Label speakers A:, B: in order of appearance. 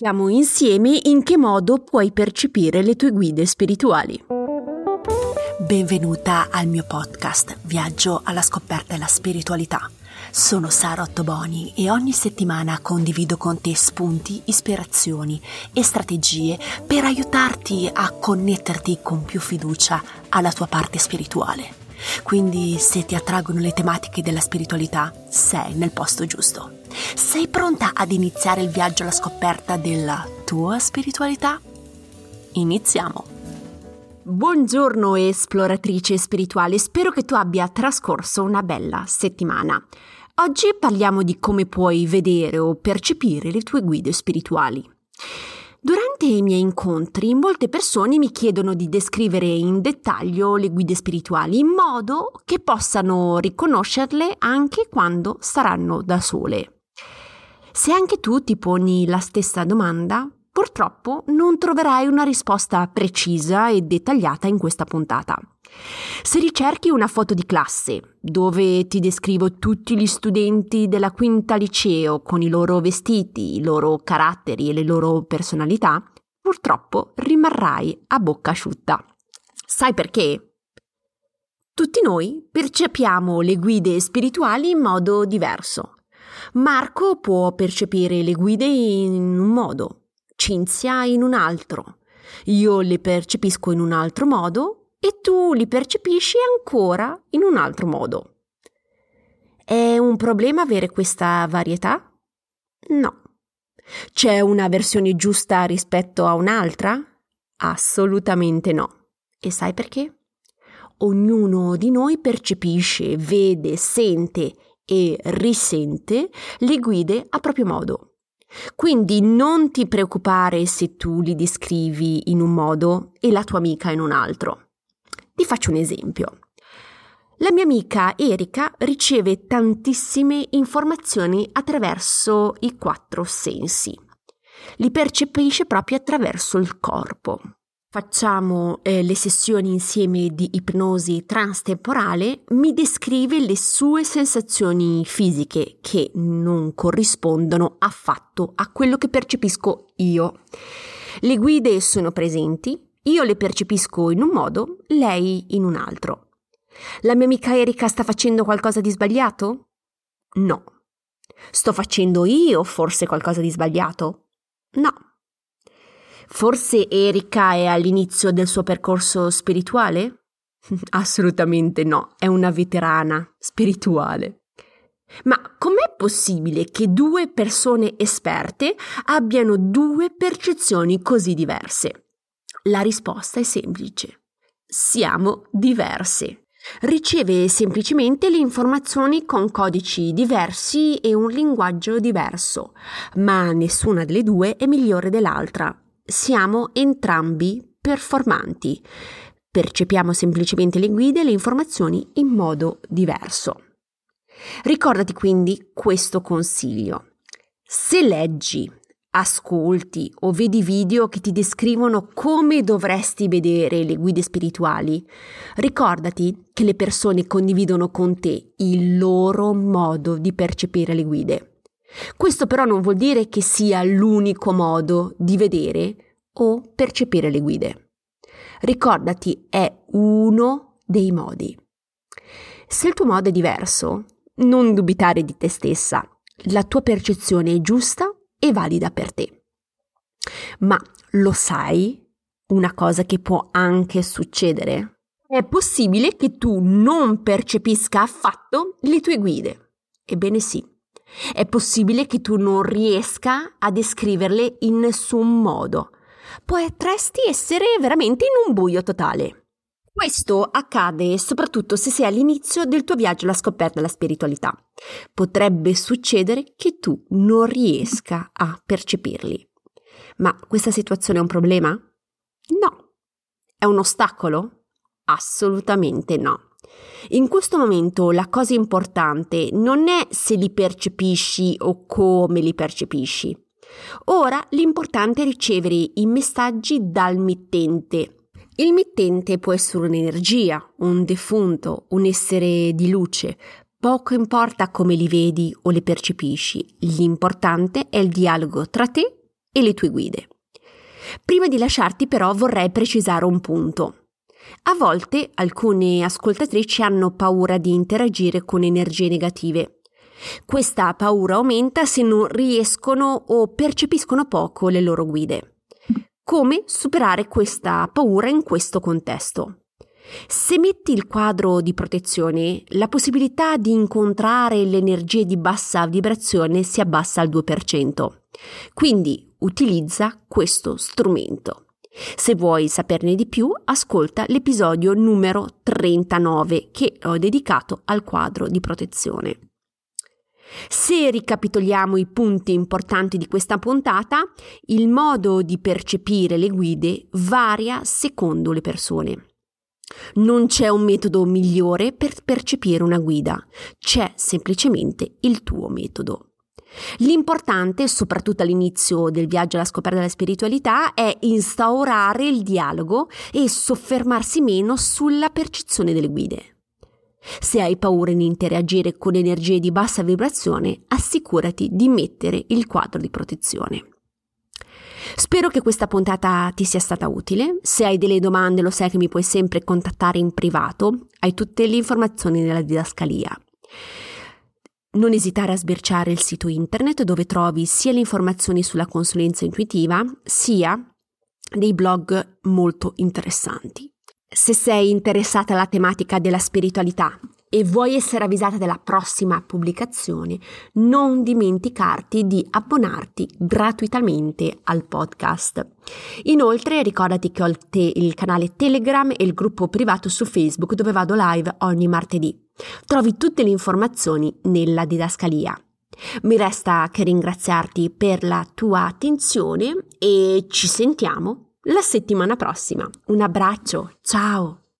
A: Vediamo insieme in che modo puoi percepire le tue guide spirituali.
B: Benvenuta al mio podcast Viaggio alla scoperta della spiritualità. Sono Sara Ottoboni e ogni settimana condivido con te spunti, ispirazioni e strategie per aiutarti a connetterti con più fiducia alla tua parte spirituale. Quindi se ti attraggono le tematiche della spiritualità, sei nel posto giusto. Sei pronta ad iniziare il viaggio alla scoperta della tua spiritualità? Iniziamo!
A: Buongiorno esploratrice spirituale, spero che tu abbia trascorso una bella settimana. Oggi parliamo di come puoi vedere o percepire le tue guide spirituali. Durante i miei incontri molte persone mi chiedono di descrivere in dettaglio le guide spirituali in modo che possano riconoscerle anche quando saranno da sole. Se anche tu ti poni la stessa domanda, purtroppo non troverai una risposta precisa e dettagliata in questa puntata. Se ricerchi una foto di classe dove ti descrivo tutti gli studenti della quinta liceo con i loro vestiti, i loro caratteri e le loro personalità, purtroppo rimarrai a bocca asciutta. Sai perché? Tutti noi percepiamo le guide spirituali in modo diverso. Marco può percepire le guide in un modo, Cinzia in un altro. Io le percepisco in un altro modo e tu li percepisci ancora in un altro modo. È un problema avere questa varietà? No. C'è una versione giusta rispetto a un'altra? Assolutamente no. E sai perché? Ognuno di noi percepisce, vede, sente e risente le guide a proprio modo. Quindi non ti preoccupare se tu li descrivi in un modo e la tua amica in un altro. Ti faccio un esempio. La mia amica Erika riceve tantissime informazioni attraverso i quattro sensi. Li percepisce proprio attraverso il corpo. Facciamo eh, le sessioni insieme di ipnosi transtemporale, mi descrive le sue sensazioni fisiche che non corrispondono affatto a quello che percepisco io. Le guide sono presenti, io le percepisco in un modo, lei in un altro. La mia amica Erika sta facendo qualcosa di sbagliato? No. Sto facendo io forse qualcosa di sbagliato? No. Forse Erika è all'inizio del suo percorso spirituale? Assolutamente no, è una veterana spirituale. Ma com'è possibile che due persone esperte abbiano due percezioni così diverse? La risposta è semplice. Siamo diverse. Riceve semplicemente le informazioni con codici diversi e un linguaggio diverso, ma nessuna delle due è migliore dell'altra siamo entrambi performanti. Percepiamo semplicemente le guide e le informazioni in modo diverso. Ricordati quindi questo consiglio. Se leggi, ascolti o vedi video che ti descrivono come dovresti vedere le guide spirituali, ricordati che le persone condividono con te il loro modo di percepire le guide. Questo però non vuol dire che sia l'unico modo di vedere o percepire le guide. Ricordati, è uno dei modi. Se il tuo modo è diverso, non dubitare di te stessa. La tua percezione è giusta e valida per te. Ma lo sai una cosa che può anche succedere? È possibile che tu non percepisca affatto le tue guide. Ebbene sì, è possibile che tu non riesca a descriverle in nessun modo. Potresti essere veramente in un buio totale. Questo accade soprattutto se sei all'inizio del tuo viaggio alla scoperta della spiritualità. Potrebbe succedere che tu non riesca a percepirli. Ma questa situazione è un problema? No. È un ostacolo? Assolutamente no. In questo momento la cosa importante non è se li percepisci o come li percepisci. Ora l'importante è ricevere i messaggi dal mittente. Il mittente può essere un'energia, un defunto, un essere di luce. Poco importa come li vedi o li percepisci, l'importante è il dialogo tra te e le tue guide. Prima di lasciarti però vorrei precisare un punto. A volte alcune ascoltatrici hanno paura di interagire con energie negative. Questa paura aumenta se non riescono o percepiscono poco le loro guide. Come superare questa paura in questo contesto? Se metti il quadro di protezione, la possibilità di incontrare le energie di bassa vibrazione si abbassa al 2%. Quindi utilizza questo strumento. Se vuoi saperne di più, ascolta l'episodio numero 39 che ho dedicato al quadro di protezione. Se ricapitoliamo i punti importanti di questa puntata, il modo di percepire le guide varia secondo le persone. Non c'è un metodo migliore per percepire una guida, c'è semplicemente il tuo metodo. L'importante, soprattutto all'inizio del viaggio alla scoperta della spiritualità, è instaurare il dialogo e soffermarsi meno sulla percezione delle guide. Se hai paura di interagire con energie di bassa vibrazione, assicurati di mettere il quadro di protezione. Spero che questa puntata ti sia stata utile. Se hai delle domande lo sai che mi puoi sempre contattare in privato. Hai tutte le informazioni nella didascalia. Non esitare a sbirciare il sito internet dove trovi sia le informazioni sulla consulenza intuitiva sia dei blog molto interessanti. Se sei interessata alla tematica della spiritualità e vuoi essere avvisata della prossima pubblicazione, non dimenticarti di abbonarti gratuitamente al podcast. Inoltre ricordati che ho il, te- il canale Telegram e il gruppo privato su Facebook dove vado live ogni martedì. Trovi tutte le informazioni nella didascalia. Mi resta che ringraziarti per la tua attenzione e ci sentiamo la settimana prossima. Un abbraccio, ciao!